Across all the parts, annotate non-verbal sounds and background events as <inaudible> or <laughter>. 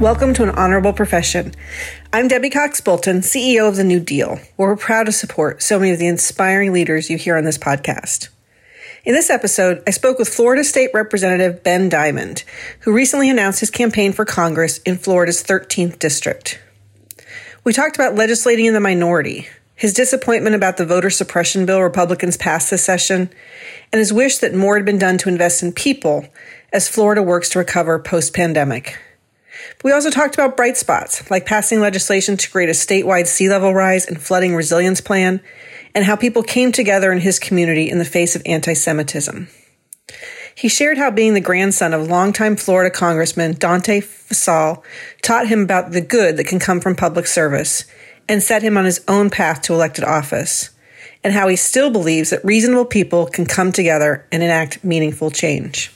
Welcome to an honorable profession. I'm Debbie Cox Bolton, CEO of the New Deal, where we're proud to support so many of the inspiring leaders you hear on this podcast. In this episode, I spoke with Florida State Representative Ben Diamond, who recently announced his campaign for Congress in Florida's 13th district. We talked about legislating in the minority, his disappointment about the voter suppression bill Republicans passed this session, and his wish that more had been done to invest in people as Florida works to recover post pandemic. We also talked about bright spots, like passing legislation to create a statewide sea level rise and flooding resilience plan, and how people came together in his community in the face of anti Semitism. He shared how being the grandson of longtime Florida Congressman Dante Fascell taught him about the good that can come from public service and set him on his own path to elected office, and how he still believes that reasonable people can come together and enact meaningful change.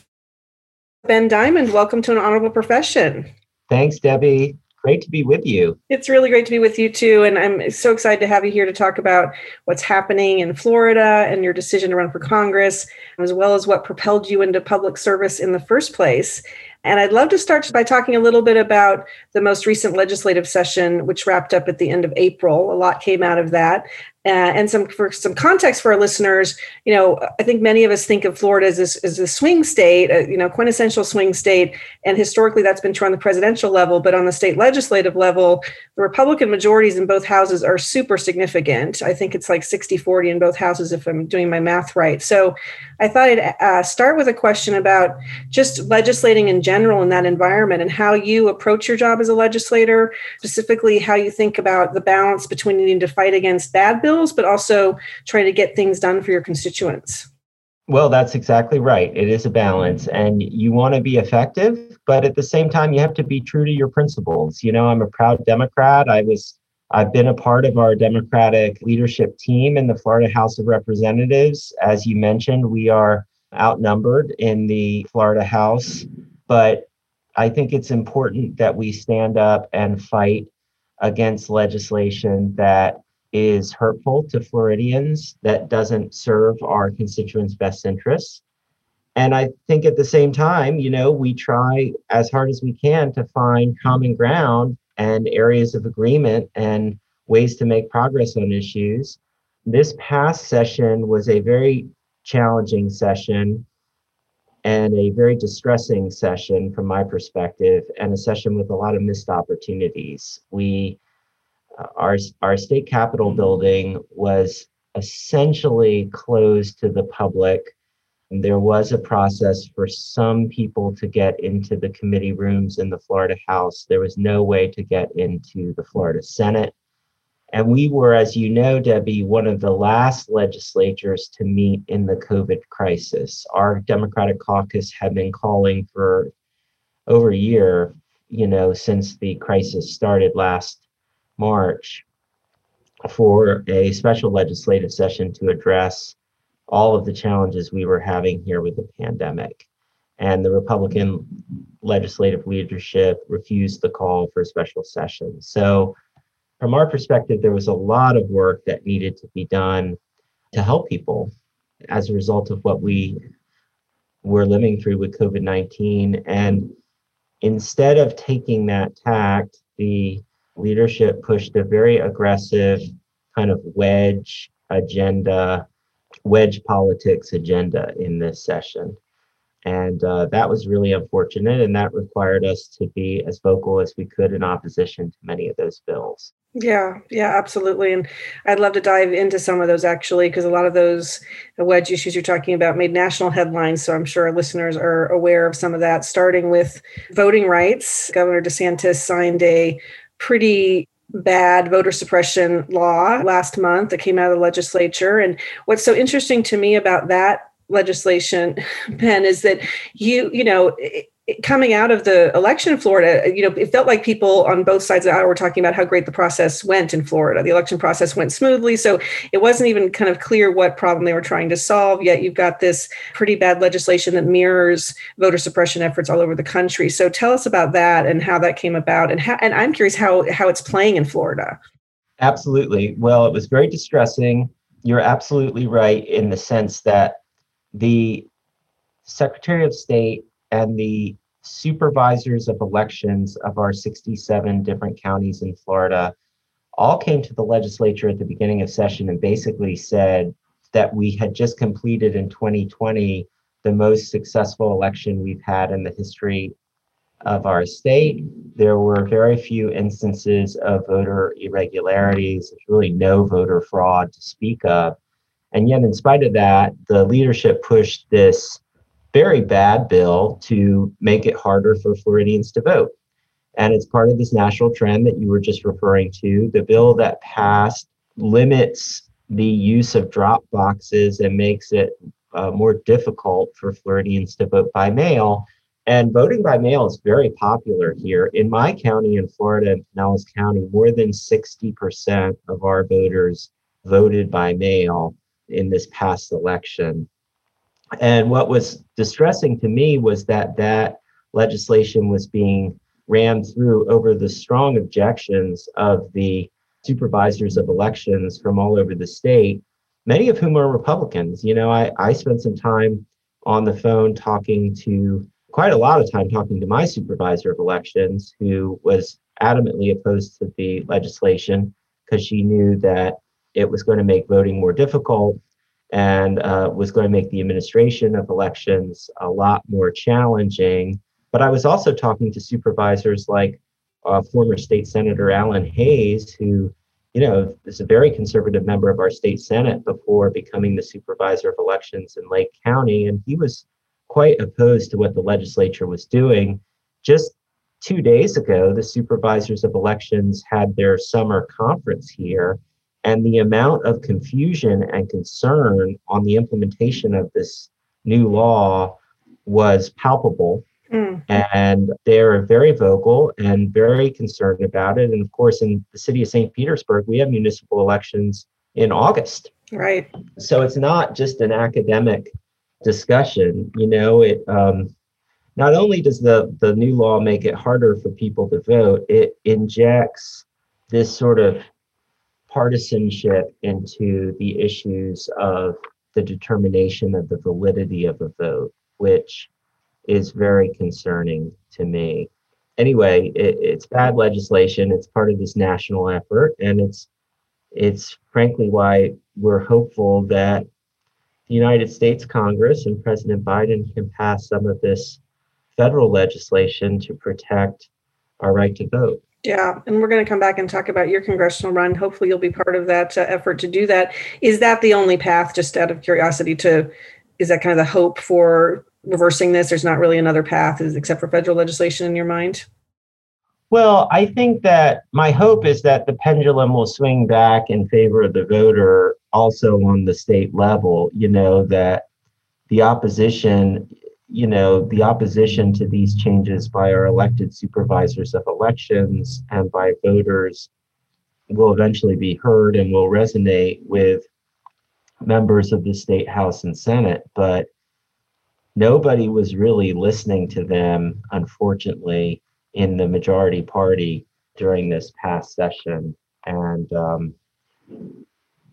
Ben Diamond, welcome to an honorable profession. Thanks, Debbie. Great to be with you. It's really great to be with you too. And I'm so excited to have you here to talk about what's happening in Florida and your decision to run for Congress, as well as what propelled you into public service in the first place. And I'd love to start by talking a little bit about the most recent legislative session, which wrapped up at the end of April. A lot came out of that. Uh, and some for some context for our listeners, you know, I think many of us think of Florida as as a swing state, a, you know, quintessential swing state, and historically that's been true on the presidential level. But on the state legislative level, the Republican majorities in both houses are super significant. I think it's like 60-40 in both houses, if I'm doing my math right. So, I thought I'd uh, start with a question about just legislating in general in that environment and how you approach your job as a legislator, specifically how you think about the balance between needing to fight against bad bills but also trying to get things done for your constituents. Well, that's exactly right. It is a balance, and you want to be effective, but at the same time, you have to be true to your principles. You know, I'm a proud Democrat. I was, I've been a part of our Democratic leadership team in the Florida House of Representatives. As you mentioned, we are outnumbered in the Florida House, but I think it's important that we stand up and fight against legislation that is hurtful to Floridians, that doesn't serve our constituents' best interests. And I think at the same time, you know, we try as hard as we can to find common ground and areas of agreement and ways to make progress on issues. This past session was a very challenging session and a very distressing session from my perspective, and a session with a lot of missed opportunities. We our, our state capitol building was essentially closed to the public. There was a process for some people to get into the committee rooms in the Florida House. There was no way to get into the Florida Senate. And we were, as you know, Debbie, one of the last legislatures to meet in the COVID crisis. Our Democratic caucus had been calling for over a year, you know, since the crisis started last March for a special legislative session to address all of the challenges we were having here with the pandemic. And the Republican legislative leadership refused the call for a special session. So, from our perspective, there was a lot of work that needed to be done to help people as a result of what we were living through with COVID 19. And instead of taking that tact, the leadership pushed a very aggressive kind of wedge agenda, wedge politics agenda in this session. And uh, that was really unfortunate. And that required us to be as vocal as we could in opposition to many of those bills. Yeah, yeah, absolutely. And I'd love to dive into some of those actually, because a lot of those wedge issues you're talking about made national headlines. So I'm sure our listeners are aware of some of that, starting with voting rights. Governor DeSantis signed a pretty bad voter suppression law last month that came out of the legislature. And what's so interesting to me about that legislation, <laughs> Ben, is that you, you know, coming out of the election in Florida, you know, it felt like people on both sides of the aisle were talking about how great the process went in Florida. The election process went smoothly. So it wasn't even kind of clear what problem they were trying to solve. Yet you've got this pretty bad legislation that mirrors voter suppression efforts all over the country. So tell us about that and how that came about. And how, and I'm curious how, how it's playing in Florida. Absolutely. Well, it was very distressing. You're absolutely right in the sense that the Secretary of State and the supervisors of elections of our 67 different counties in Florida all came to the legislature at the beginning of session and basically said that we had just completed in 2020 the most successful election we've had in the history of our state. There were very few instances of voter irregularities, there's really no voter fraud to speak of. And yet, in spite of that, the leadership pushed this very bad bill to make it harder for Floridians to vote. And it's part of this national trend that you were just referring to. The bill that passed limits the use of drop boxes and makes it uh, more difficult for Floridians to vote by mail. And voting by mail is very popular here. In my county in Florida, in Pinellas County, more than 60% of our voters voted by mail in this past election. And what was distressing to me was that that legislation was being rammed through over the strong objections of the supervisors of elections from all over the state, many of whom are Republicans. You know, I, I spent some time on the phone talking to quite a lot of time talking to my supervisor of elections who was adamantly opposed to the legislation because she knew that it was going to make voting more difficult and uh, was going to make the administration of elections a lot more challenging. But I was also talking to supervisors like uh, former state senator Alan Hays, who, you know, is a very conservative member of our state senate before becoming the supervisor of elections in Lake County, and he was quite opposed to what the legislature was doing. Just two days ago, the supervisors of elections had their summer conference here and the amount of confusion and concern on the implementation of this new law was palpable. Mm. And they're very vocal and very concerned about it. And of course, in the city of St. Petersburg, we have municipal elections in August. Right. So it's not just an academic discussion. You know, it um, not only does the the new law make it harder for people to vote, it injects this sort of partisanship into the issues of the determination of the validity of a vote, which is very concerning to me. Anyway, it, it's bad legislation. It's part of this national effort, and it's it's frankly why we're hopeful that the United States Congress and President Biden can pass some of this federal legislation to protect our right to vote. Yeah, and we're going to come back and talk about your congressional run. Hopefully, you'll be part of that uh, effort to do that. Is that the only path, just out of curiosity, to is that kind of the hope for reversing this? There's not really another path is, except for federal legislation in your mind? Well, I think that my hope is that the pendulum will swing back in favor of the voter also on the state level. You know, that the opposition you know, the opposition to these changes by our elected supervisors of elections and by voters will eventually be heard and will resonate with members of the state house and senate but nobody was really listening to them unfortunately in the majority party during this past session. And um,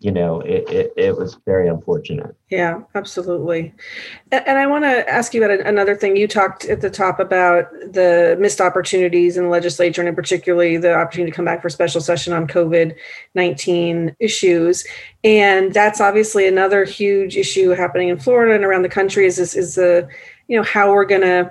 you know, it, it, it, was very unfortunate. Yeah, absolutely. And I want to ask you about another thing. You talked at the top about the missed opportunities in the legislature, and particularly the opportunity to come back for special session on COVID 19 issues. And that's obviously another huge issue happening in Florida and around the country is, is, is the you know, how we're going to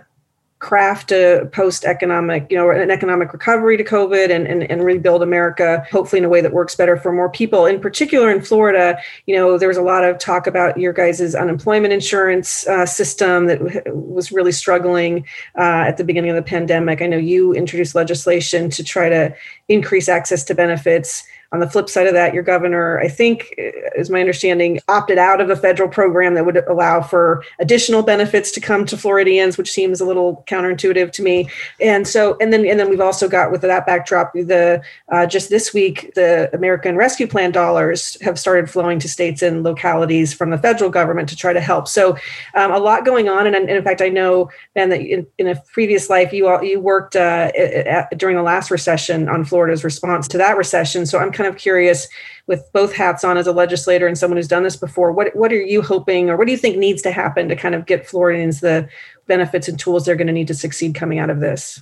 craft a post economic, you know, an economic recovery to COVID and, and, and rebuild America, hopefully in a way that works better for more people. In particular, in Florida, you know, there was a lot of talk about your guys' unemployment insurance uh, system that was really struggling uh, at the beginning of the pandemic. I know you introduced legislation to try to increase access to benefits. On the flip side of that, your governor, I think, is my understanding, opted out of a federal program that would allow for additional benefits to come to Floridians, which seems a little counterintuitive to me. And so, and then, and then we've also got with that backdrop, the uh, just this week, the American Rescue Plan dollars have started flowing to states and localities from the federal government to try to help. So, um, a lot going on. And, and, in fact, I know Ben that in, in a previous life you all, you worked uh, at, during the last recession on Florida's response to that recession. So I'm kind of curious with both hats on as a legislator and someone who's done this before what what are you hoping or what do you think needs to happen to kind of get floridians the benefits and tools they're going to need to succeed coming out of this?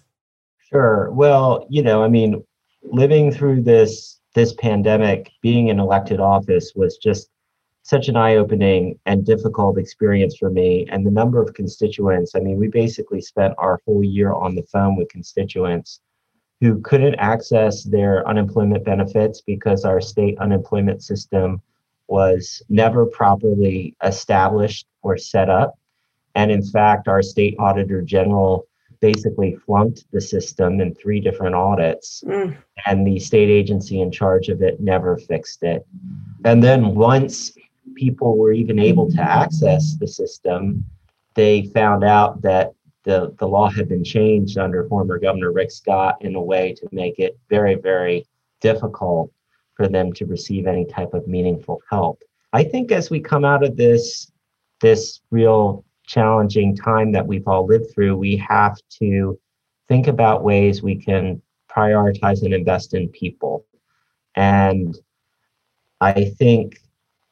Sure. Well you know i mean living through this this pandemic being in elected office was just such an eye-opening and difficult experience for me. And the number of constituents i mean we basically spent our whole year on the phone with constituents who couldn't access their unemployment benefits because our state unemployment system was never properly established or set up. And in fact, our state auditor general basically flunked the system in three different audits, mm. and the state agency in charge of it never fixed it. And then once people were even able to access the system, they found out that the, the law had been changed under former Governor Rick Scott in a way to make it very, very difficult for them to receive any type of meaningful help. I think as we come out of this this real challenging time that we've all lived through, we have to think about ways we can prioritize and invest in people. And I think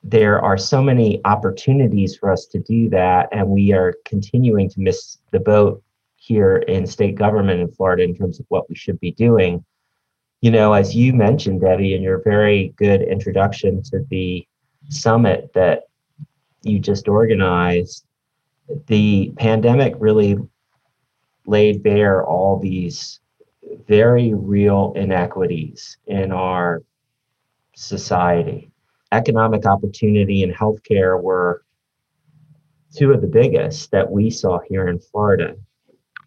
there are so many opportunities for us to do that, and we are continuing to miss the boat here in state government in Florida in terms of what we should be doing. You know, as you mentioned, Debbie, in your very good introduction to the summit that you just organized, the pandemic really laid bare all these very real inequities in our society economic opportunity and healthcare were two of the biggest that we saw here in Florida.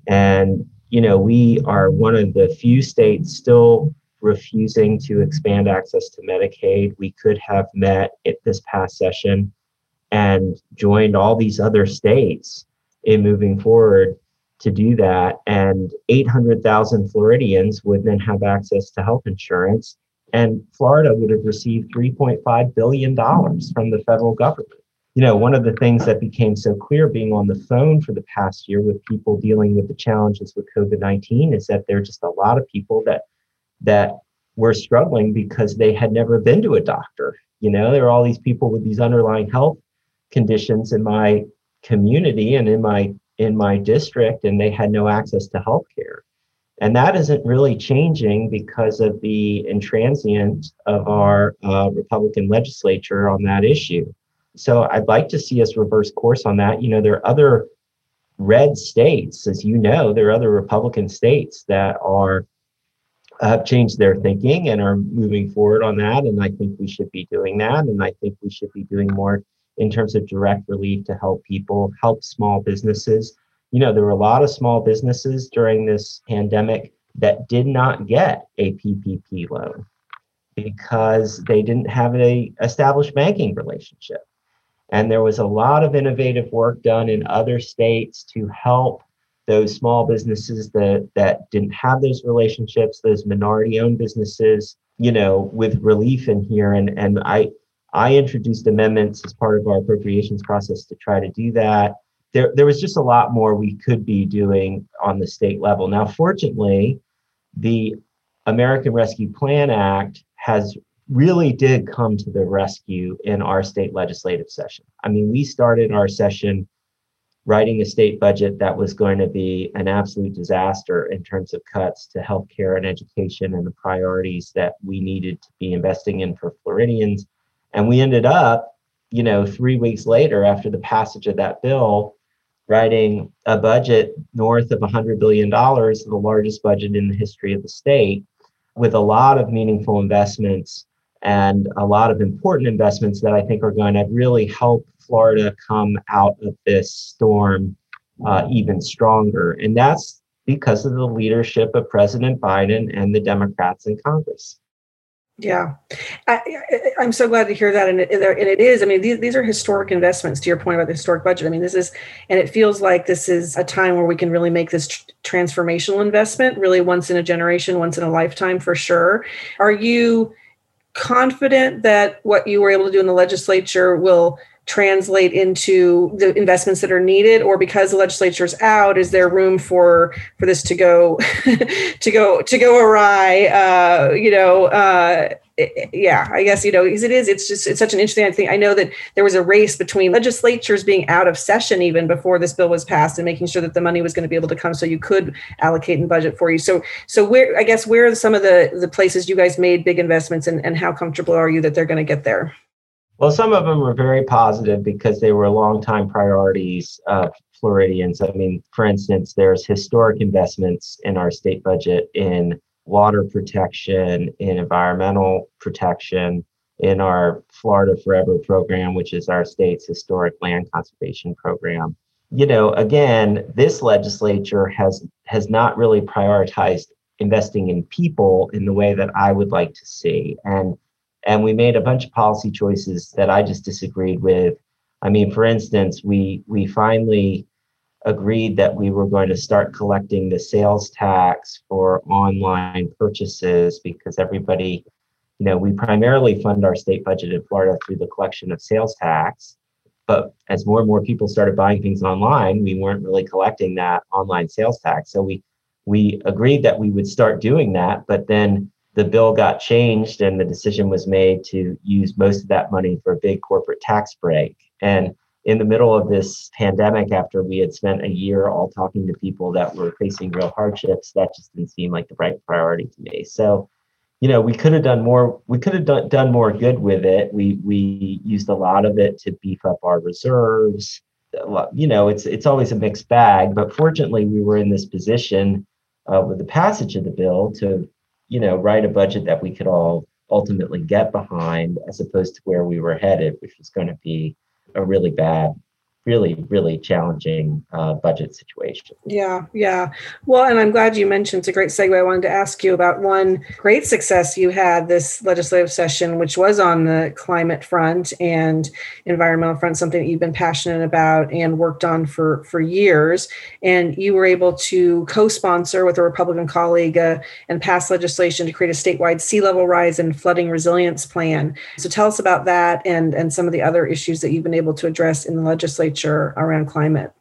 And, you know, we are one of the few states still refusing to expand access to Medicaid. We could have met at this past session and joined all these other states in moving forward to do that. And 800,000 Floridians would then have access to health insurance and Florida would have received $3.5 billion from the federal government. You know, one of the things that became so clear being on the phone for the past year with people dealing with the challenges with COVID 19 is that there are just a lot of people that that were struggling because they had never been to a doctor. You know, there are all these people with these underlying health conditions in my community and in my in my district, and they had no access to health care. And that isn't really changing because of the intransient of our uh, Republican legislature on that issue. So I'd like to see us reverse course on that. You know, there are other red states, as you know, there are other Republican states that are have changed their thinking and are moving forward on that. And I think we should be doing that. And I think we should be doing more in terms of direct relief to help people, help small businesses you know, there were a lot of small businesses during this pandemic that did not get a PPP loan because they didn't have a established banking relationship. And there was a lot of innovative work done in other states to help those small businesses that that didn't have those relationships, those minority owned businesses, you know, with relief in here. And and I I introduced amendments as part of our appropriations process to try to do that there, there was just a lot more we could be doing on the state level. Now, fortunately, the American Rescue Plan Act has really did come to the rescue in our state legislative session. I mean, we started our session writing a state budget that was going to be an absolute disaster in terms of cuts to healthcare and education and the priorities that we needed to be investing in for Floridians. And we ended up, you know, three weeks later after the passage of that bill, writing a budget north of $100 billion, the largest budget in the history of the state, with a lot of meaningful investments and a lot of important investments that I think are going to really help Florida come out of this storm uh, even stronger. And that's because of the leadership of President Biden and the Democrats in Congress. Yeah, I, am so glad to hear that, and it, and it is. I mean, these, these are historic investments. To your point about the historic budget, I mean, this is, and it feels like this is a time where we can really make this tr- transformational investment, really once in a generation, once in a lifetime, for sure. Are you confident that what you were able to do in the legislature will translate into the investments that are needed or because the legislature's out is there room for for this to go <laughs> to go to go awry? Uh, you know uh, yeah i guess you know it is it's just it's such an interesting thing. I know that there was a race between legislatures being out of session even before this bill was passed and making sure that the money was going to be able to come so you could allocate and budget for you. So so where i guess where are some of the the places you guys made big investments and, and how comfortable are you that they're going to get there well, some of them were very positive because they were longtime priorities of Floridians. I mean, for instance, there's historic investments in our state budget in water protection, in environmental protection, in our Florida Forever program, which is our state's historic land conservation program. You know, again, this legislature has has not really prioritized investing in people in the way that I would like to see. And and we made a bunch of policy choices that I just disagreed with. I mean, for instance, we we finally agreed that we were going to start collecting the sales tax for online purchases because everybody, you know, we primarily fund our state budget in Florida through the collection of sales tax. But as more and more people started buying things online, we weren't really collecting that online sales tax. So we we agreed that we would start doing that, but then the bill got changed and the decision was made to use most of that money for a big corporate tax break. And in the middle of this pandemic, after we had spent a year all talking to people that were facing real hardships, that just didn't seem like the right priority to me. So, you know, we could have done more. We could have done, done more good with it. We we used a lot of it to beef up our reserves. You know, it's it's always a mixed bag. But fortunately, we were in this position uh, with the passage of the bill to you know, write a budget that we could all ultimately get behind as opposed to where we were headed, which was going to be a really bad really really challenging uh, budget situation. Yeah yeah. Well and i'm glad you mentioned it's a great segue i wanted to ask you about one great success you had this legislative session which was on the climate front and environmental front something that you've been passionate about and worked on for for years. And you were able to co-sponsor with a republican colleague uh, and pass legislation to create a statewide sea level rise and flooding resilience plan. So tell us about that and and some of the other issues that you've been able to address in the legislature legislature around climate?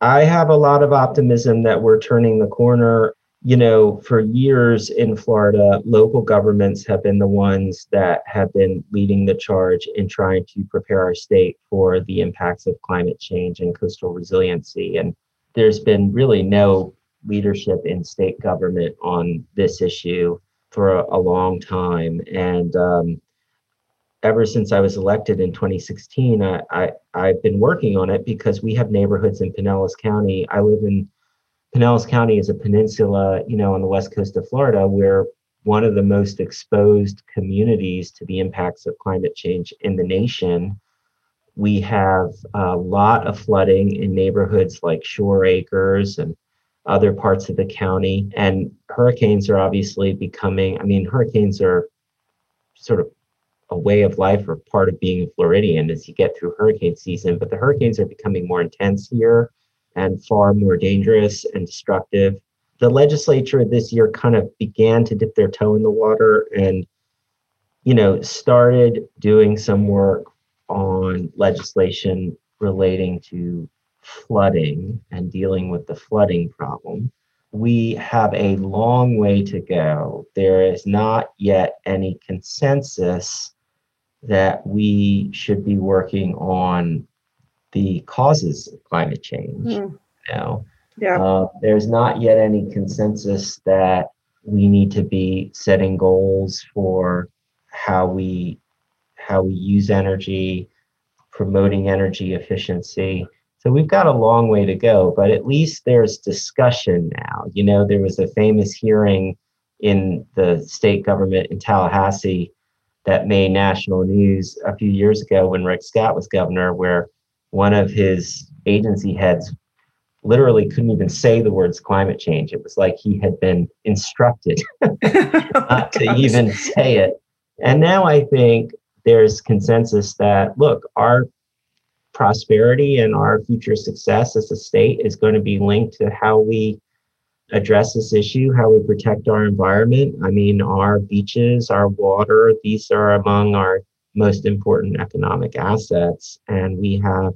I have a lot of optimism that we're turning the corner. You know, for years in Florida, local governments have been the ones that have been leading the charge in trying to prepare our state for the impacts of climate change and coastal resiliency. And there's been really no leadership in state government on this issue for a, a long time. And um, ever since I was elected in 2016, I, I, I've been working on it because we have neighborhoods in Pinellas County. I live in Pinellas County is a peninsula, you know, on the west coast of Florida, where one of the most exposed communities to the impacts of climate change in the nation. We have a lot of flooding in neighborhoods like Shore Acres and other parts of the county. And hurricanes are obviously becoming, I mean, hurricanes are sort of a way of life or part of being a Floridian as you get through hurricane season. But the hurricanes are becoming more intense here and far more dangerous and destructive. The legislature this year kind of began to dip their toe in the water and, you know, started doing some work on legislation relating to flooding and dealing with the flooding problem. We have a long way to go. There is not yet any consensus that we should be working on the causes of climate change mm. now. Yeah. Uh, there's not yet any consensus that we need to be setting goals for how we how we use energy, promoting energy efficiency. So we've got a long way to go, but at least there's discussion now. You know, there was a famous hearing in the state government in Tallahassee that made national news a few years ago when Rick Scott was governor, where one of his agency heads literally couldn't even say the words climate change. It was like he had been instructed <laughs> <laughs> oh not to even say it. And now I think there's consensus that look, our prosperity and our future success as a state is going to be linked to how we address this issue, how we protect our environment. I mean, our beaches, our water, these are among our most important economic assets. And we have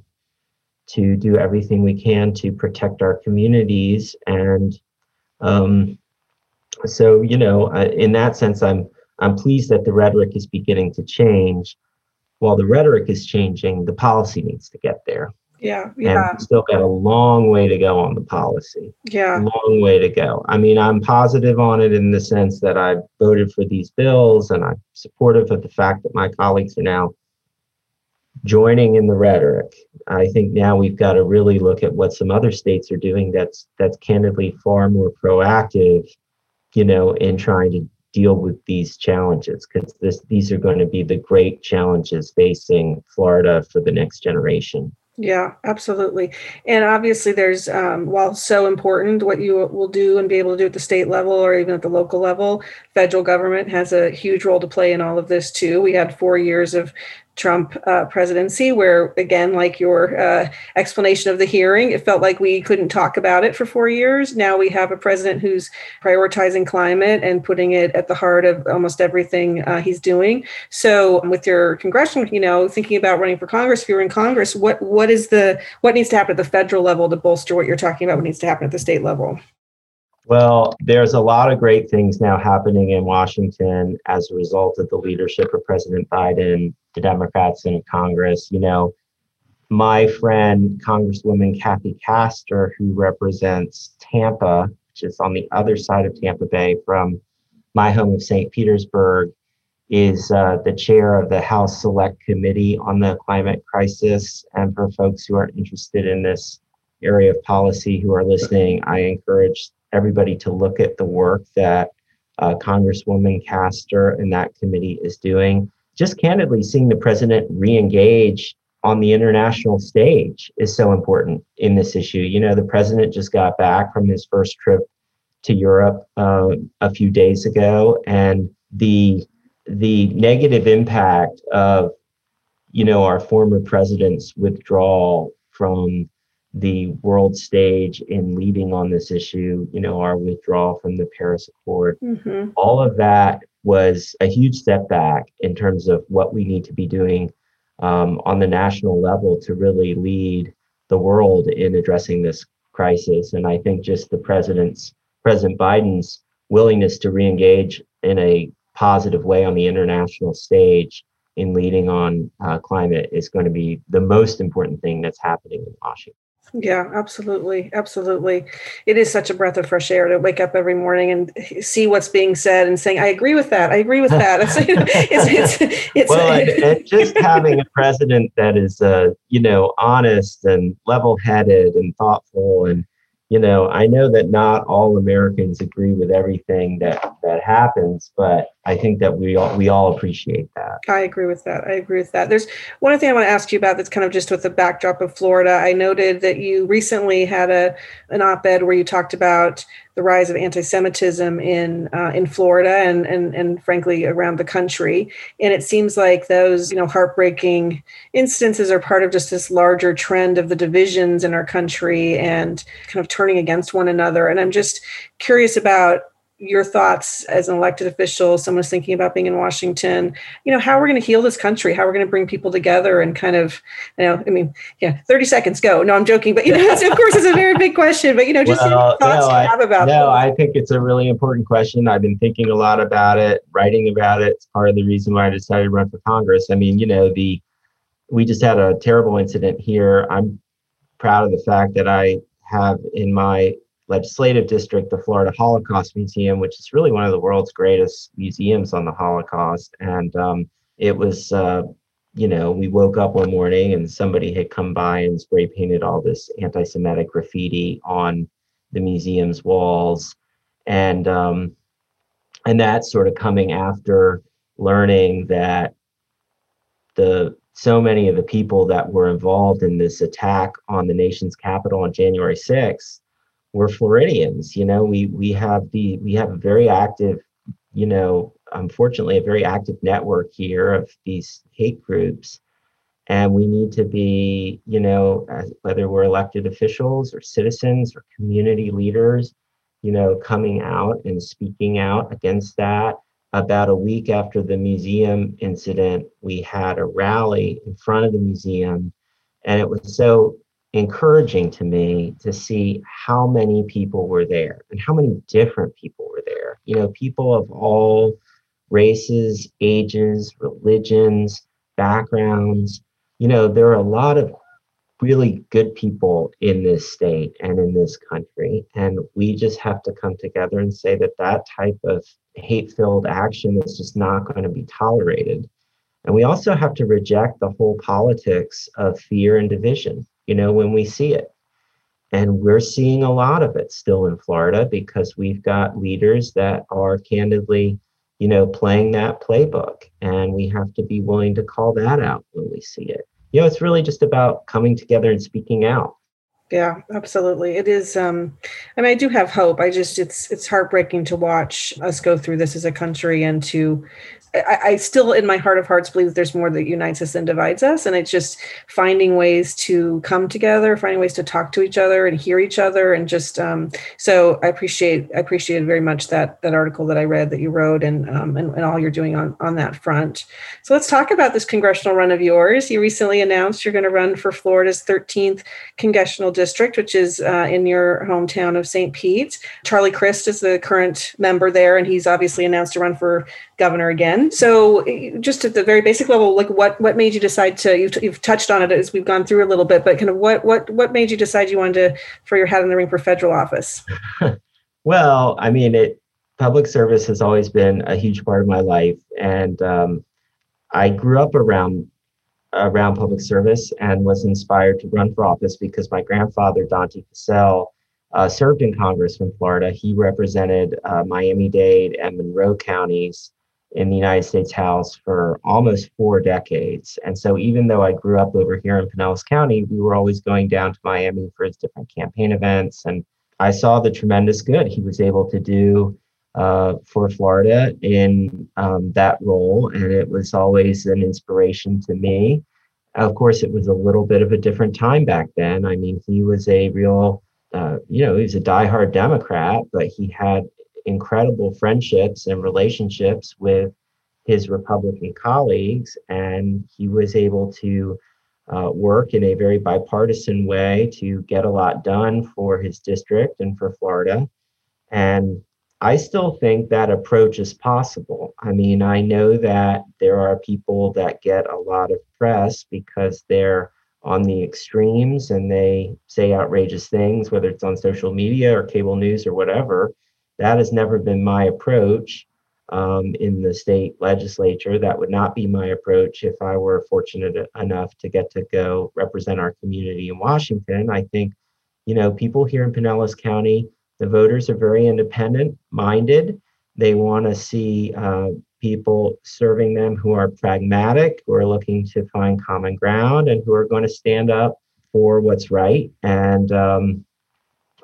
to do everything we can to protect our communities. And um, so, you know, in that sense, I'm I'm pleased that the rhetoric is beginning to change while the rhetoric is changing, the policy needs to get there. Yeah, yeah. And still got a long way to go on the policy. Yeah. Long way to go. I mean, I'm positive on it in the sense that I voted for these bills and I'm supportive of the fact that my colleagues are now joining in the rhetoric. I think now we've got to really look at what some other states are doing that's that's candidly far more proactive, you know, in trying to deal with these challenges because this these are going to be the great challenges facing Florida for the next generation. Yeah, absolutely. And obviously, there's, um, while so important what you will do and be able to do at the state level or even at the local level, federal government has a huge role to play in all of this too. We had four years of Trump uh, presidency, where again, like your uh, explanation of the hearing, it felt like we couldn't talk about it for four years. Now we have a president who's prioritizing climate and putting it at the heart of almost everything uh, he's doing. So, with your congressional, you know, thinking about running for Congress, if you're in Congress, what what is the what needs to happen at the federal level to bolster what you're talking about? What needs to happen at the state level? Well, there's a lot of great things now happening in Washington as a result of the leadership of President Biden, the Democrats in Congress. You know, my friend, Congresswoman Kathy Castor, who represents Tampa, which is on the other side of Tampa Bay from my home of St. Petersburg, is uh, the chair of the House Select Committee on the Climate Crisis. And for folks who are interested in this area of policy who are listening, I encourage everybody to look at the work that uh, Congresswoman Castor and that committee is doing. Just candidly, seeing the president re-engage on the international stage is so important in this issue. You know, the president just got back from his first trip to Europe uh, a few days ago, and the the negative impact of you know our former president's withdrawal from the world stage in leading on this issue, you know, our withdrawal from the Paris Accord, mm-hmm. all of that was a huge step back in terms of what we need to be doing um, on the national level to really lead the world in addressing this crisis. And I think just the president's, President Biden's willingness to reengage in a positive way on the international stage in leading on uh, climate is going to be the most important thing that's happening in Washington. Yeah, absolutely. Absolutely. It is such a breath of fresh air to wake up every morning and see what's being said and saying, I agree with that. I agree with that. It's, <laughs> it's, it's, it's well, and, just having a president that is, uh, you know, honest and level headed and thoughtful and you know, I know that not all Americans agree with everything that that happens, but I think that we all we all appreciate that. I agree with that. I agree with that. There's one thing I want to ask you about that's kind of just with the backdrop of Florida. I noted that you recently had a an op-ed where you talked about the rise of anti-Semitism in uh, in Florida and and and frankly around the country. And it seems like those you know heartbreaking instances are part of just this larger trend of the divisions in our country and kind of turning against one another. And I'm just curious about your thoughts as an elected official, someone's thinking about being in Washington, you know, how we're going to heal this country, how we're going to bring people together and kind of, you know, I mean, yeah, 30 seconds, go. No, I'm joking, but you know, of course it's a very big question, but you know, just well, thoughts no, you have about No, I think it's a really important question. I've been thinking a lot about it, writing about it. It's part of the reason why I decided to run for Congress. I mean, you know, the, we just had a terrible incident here. I'm proud of the fact that I have in my legislative district, the Florida Holocaust Museum, which is really one of the world's greatest museums on the Holocaust. And um, it was uh, you know, we woke up one morning and somebody had come by and spray painted all this anti Semitic graffiti on the museum's walls. And, um, and that's sort of coming after learning that the so many of the people that were involved in this attack on the nation's capital on January 6th were Floridians. You know, we we have the we have a very active, you know, unfortunately a very active network here of these hate groups. And we need to be, you know, as, whether we're elected officials or citizens or community leaders, you know, coming out and speaking out against that about a week after the museum incident, we had a rally in front of the museum. And it was so encouraging to me to see how many people were there and how many different people were there. You know, people of all races, ages, religions, backgrounds. You know, there are a lot of really good people in this state and in this country. And we just have to come together and say that that type of hate filled action is just not going to be tolerated. And we also have to reject the whole politics of fear and division, you know, when we see it. And we're seeing a lot of it still in Florida because we've got leaders that are candidly, you know, playing that playbook. And we have to be willing to call that out when we see it. You know, it's really just about coming together and speaking out yeah absolutely it is um i mean i do have hope i just it's it's heartbreaking to watch us go through this as a country and to I, I, still, in my heart of hearts, believe that there's more that unites us than divides us, and it's just finding ways to come together, finding ways to talk to each other and hear each other, and just um, so I appreciate I appreciated very much that that article that I read that you wrote, and um, and, and all you're doing on on that front. So let's talk about this congressional run of yours. You recently announced you're going to run for Florida's 13th congressional district, which is uh, in your hometown of St. Pete. Charlie Crist is the current member there, and he's obviously announced to run for governor again. So, just at the very basic level, like what what made you decide to? You've, you've touched on it as we've gone through a little bit, but kind of what what what made you decide you wanted to throw your hat in the ring for federal office? <laughs> well, I mean, it public service has always been a huge part of my life, and um, I grew up around around public service and was inspired to run for office because my grandfather Dante Fascell uh, served in Congress from Florida. He represented uh, Miami Dade and Monroe counties in the United States House for almost four decades. And so, even though I grew up over here in Pinellas County, we were always going down to Miami for his different campaign events. And I saw the tremendous good he was able to do uh, for Florida in um, that role. And it was always an inspiration to me. Of course, it was a little bit of a different time back then. I mean, he was a real, uh, you know, he was a diehard Democrat, but he had incredible friendships and relationships with his Republican colleagues, and he was able to uh, work in a very bipartisan way to get a lot done for his district and for Florida. And I still think that approach is possible. I mean, I know that there are people that get a lot of press because they're on the extremes and they say outrageous things, whether it's on social media or cable news or whatever. That has never been my approach um, in the state legislature. That would not be my approach if I were fortunate enough to get to go represent our community in Washington. I think, you know, people here in Pinellas County, the voters are very independent minded. They want to see uh, people serving them who are pragmatic, who are looking to find common ground, and who are going to stand up for what's right. And um,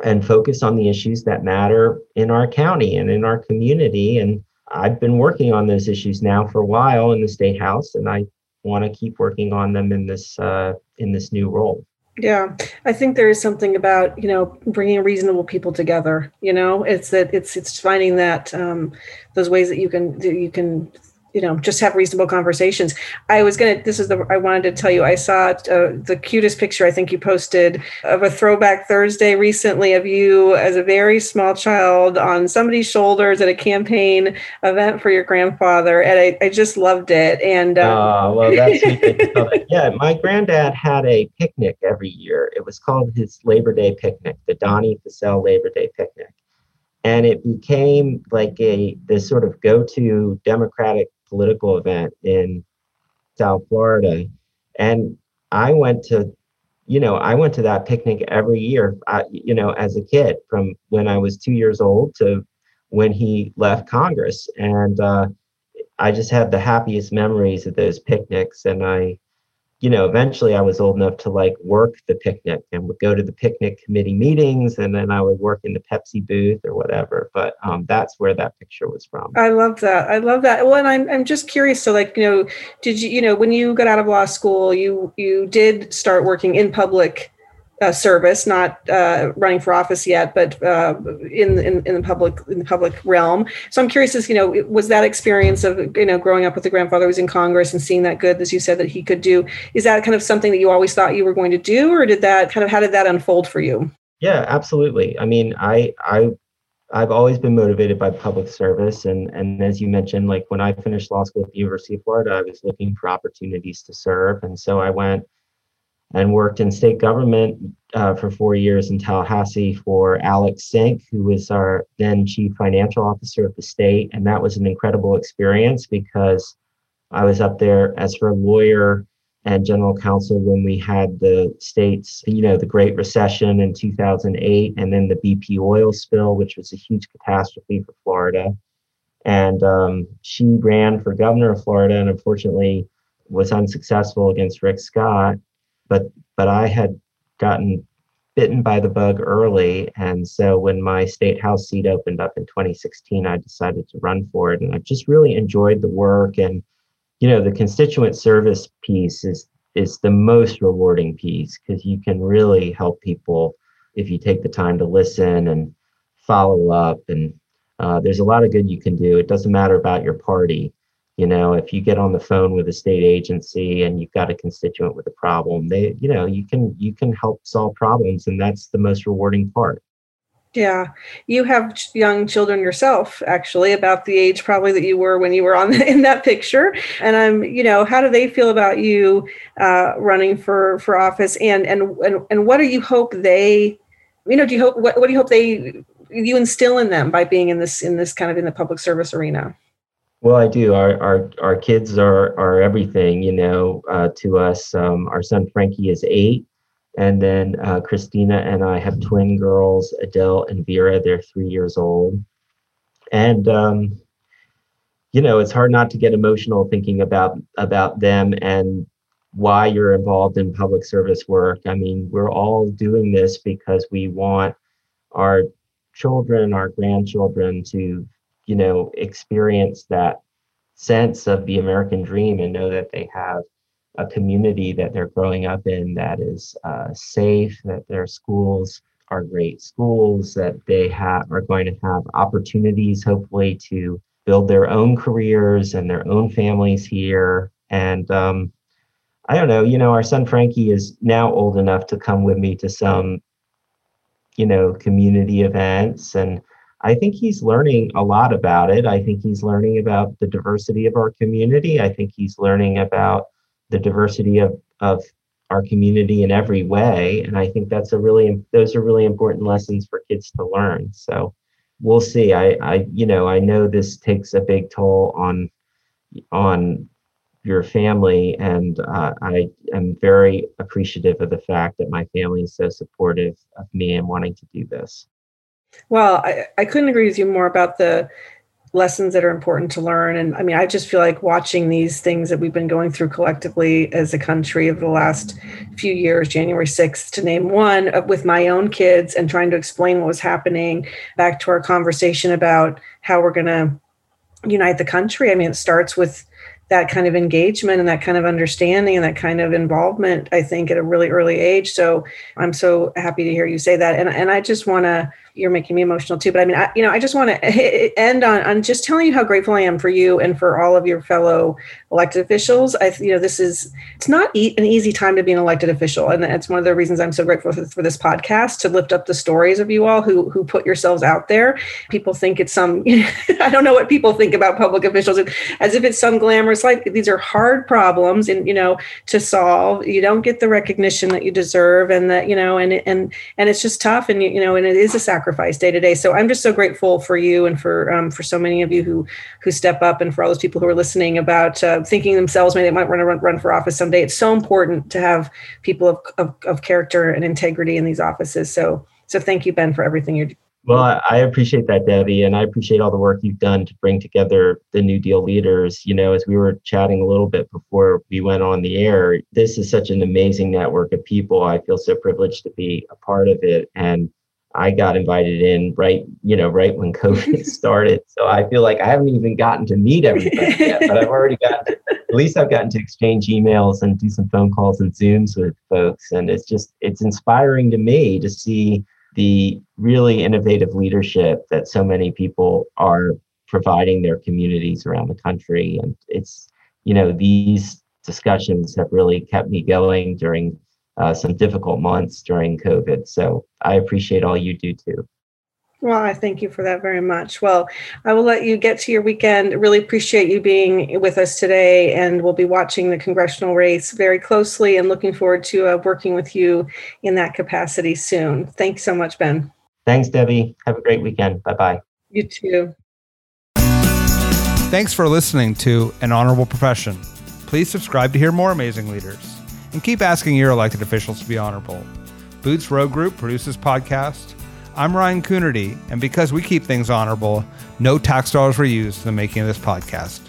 and focus on the issues that matter in our county and in our community. And I've been working on those issues now for a while in the state house, and I want to keep working on them in this uh, in this new role. Yeah, I think there is something about you know bringing reasonable people together. You know, it's that it's it's finding that um, those ways that you can that you can you know just have reasonable conversations. I was gonna this is the i wanted to tell you i saw uh, the cutest picture i think you posted of a throwback thursday recently of you as a very small child on somebody's shoulders at a campaign event for your grandfather and i, I just loved it and um, uh, well that's yeah my granddad had a picnic every year. It was called his labor day picnic the Dante Fascell labor day picnic. And it became like a this sort of go-to democratic political event in South Florida. And I went to, you know, I went to that picnic every year, uh, you know, as a kid from when I was two years old to when he left Congress. And uh, I just have the happiest memories of those picnics. And I, you know, eventually I was old enough to like work the picnic and would go to the picnic committee meetings and then I would work in the Pepsi booth or whatever. But um, that's where that picture was from. I love that. I love that. Well, and I'm, I'm just curious. So like, you know, did you, you know, when you got out of law school, you, you did start working in public uh, service, not uh, running for office yet, but uh, in, in in the public in the public realm. So I'm curious, as you know, was that experience of you know growing up with the grandfather who was in Congress and seeing that good, as you said, that he could do, is that kind of something that you always thought you were going to do, or did that kind of how did that unfold for you? Yeah, absolutely. I mean, I I I've always been motivated by public service, and and as you mentioned, like when I finished law school at the University of Florida, I was looking for opportunities to serve, and so I went and worked in state government uh, for four years in Tallahassee for Alex Sink, who was our then chief financial officer of the state. And that was an incredible experience because I was up there as her lawyer and general counsel when we had the state's, you know, the Great Recession in 2008, and then the BP oil spill, which was a huge catastrophe for Florida. And um, she ran for governor of Florida and unfortunately was unsuccessful against Rick Scott but but I had gotten bitten by the bug early, and so when my state house seat opened up in 2016, I decided to run for it, and I've just really enjoyed the work. And you know the constituent service piece is is the most rewarding piece because you can really help people if you take the time to listen and follow up. And uh, there's a lot of good you can do. It doesn't matter about your party you know if you get on the phone with a state agency and you've got a constituent with a problem they you know you can you can help solve problems and that's the most rewarding part. Yeah. You have young children yourself actually about the age probably that you were when you were on <laughs> the, in that picture. And i'm you know how do they feel about you uh, running for for office? And and and, and what do you hope they you know do you hope what, what do you hope they you instill in them by being in this in this kind of in the public service arena well, I do. Our our our kids are are everything, you know, uh, to us. Um, our son Frankie is eight, and then uh, Christina and I have twin girls, Adele and Vera. They're three years old, and um, you know, it's hard not to get emotional thinking about about them and why you're involved in public service work. I mean, we're all doing this because we want our children, our grandchildren to you know, experience that sense of the American dream and know that they have a community that they're growing up in that is uh, safe, that their schools are great schools, that they have are going to have opportunities, hopefully, to build their own careers and their own families here. And um, I don't know, you know, our son Frankie is now old enough to come with me to some, you know, community events and I think he's learning a lot about it. I think he's learning about the diversity of our community. I think he's learning about the diversity of, of our community in every way. And I think that's a really those are really important lessons for kids to learn. So we'll see. I, I you know, I know this takes a big toll on on your family and uh, i am very appreciative of the fact that my family is so supportive of me and wanting to do this well, I, I couldn't agree with you more about the lessons that are important to learn. And I mean, I just feel like watching these things that we've been going through collectively as a country over the last few years, January 6th, to name one, uh, with my own kids and trying to explain what was happening, back to our conversation about how we're going to unite the country. I mean, it starts with that kind of engagement and that kind of understanding and that kind of involvement, I think, at a really early age. So I'm so happy to hear you say that. And, and I just want to you're making me emotional too. But I mean, I, you know, I just want to <laughs> end on, on just telling you how grateful I am for you and for all of your fellow elected officials. I, you know, this is it's not e- an easy time to be an elected official, and that's one of the reasons I'm so grateful for, for, this podcast to lift up the stories of you all who who put yourselves out there. People think it's some, you <laughs> know, I don't know what people think about public officials, as if it's some glamorous life. These are hard problems, and you know, to solve. You don't get the recognition that you deserve, and that you know, and and and it's just tough, and you know, and it is a sacrifice sacrifice day to day. So I'm just so grateful for you and for um, for so many of you who who step up and for all those people who are listening about uh, thinking themselves maybe they might want to run, run for office someday. It's so important to have people of, of, of character and integrity in these offices. So so thank you, Ben, for everything you're doing. well, I appreciate that, Debbie, and I appreciate all the work you've done to bring together the New Deal leaders. You know, as we were chatting a little bit before we went on the air, this is such an amazing network of people. I feel so privileged to be a part of it. And I got invited in right, you know, right when COVID <laughs> started. So I feel like I haven't even gotten to meet everybody yet, but I've already gotten to, at least I've gotten to exchange emails and do some phone calls and Zooms with folks. And it's just, it's inspiring to me to see the really innovative leadership that so many people are providing their communities around the country. And it's, you know, these discussions have really kept me going during uh, some difficult months during COVID. So I appreciate all you do too. Well, I thank you for that very much. Well, I will let you get to your weekend. Really appreciate you being with us today, and we'll be watching the congressional race very closely and looking forward to uh, working with you in that capacity soon. Thanks so much, Ben. Thanks, Debbie. Have a great weekend. Bye bye. You too. Thanks for listening to An Honorable Profession. Please subscribe to hear more amazing leaders and keep asking your elected officials to be honorable. Boots Road Group produces podcast I'm Ryan Coonerty, and because we keep things honorable, no tax dollars were used in the making of this podcast.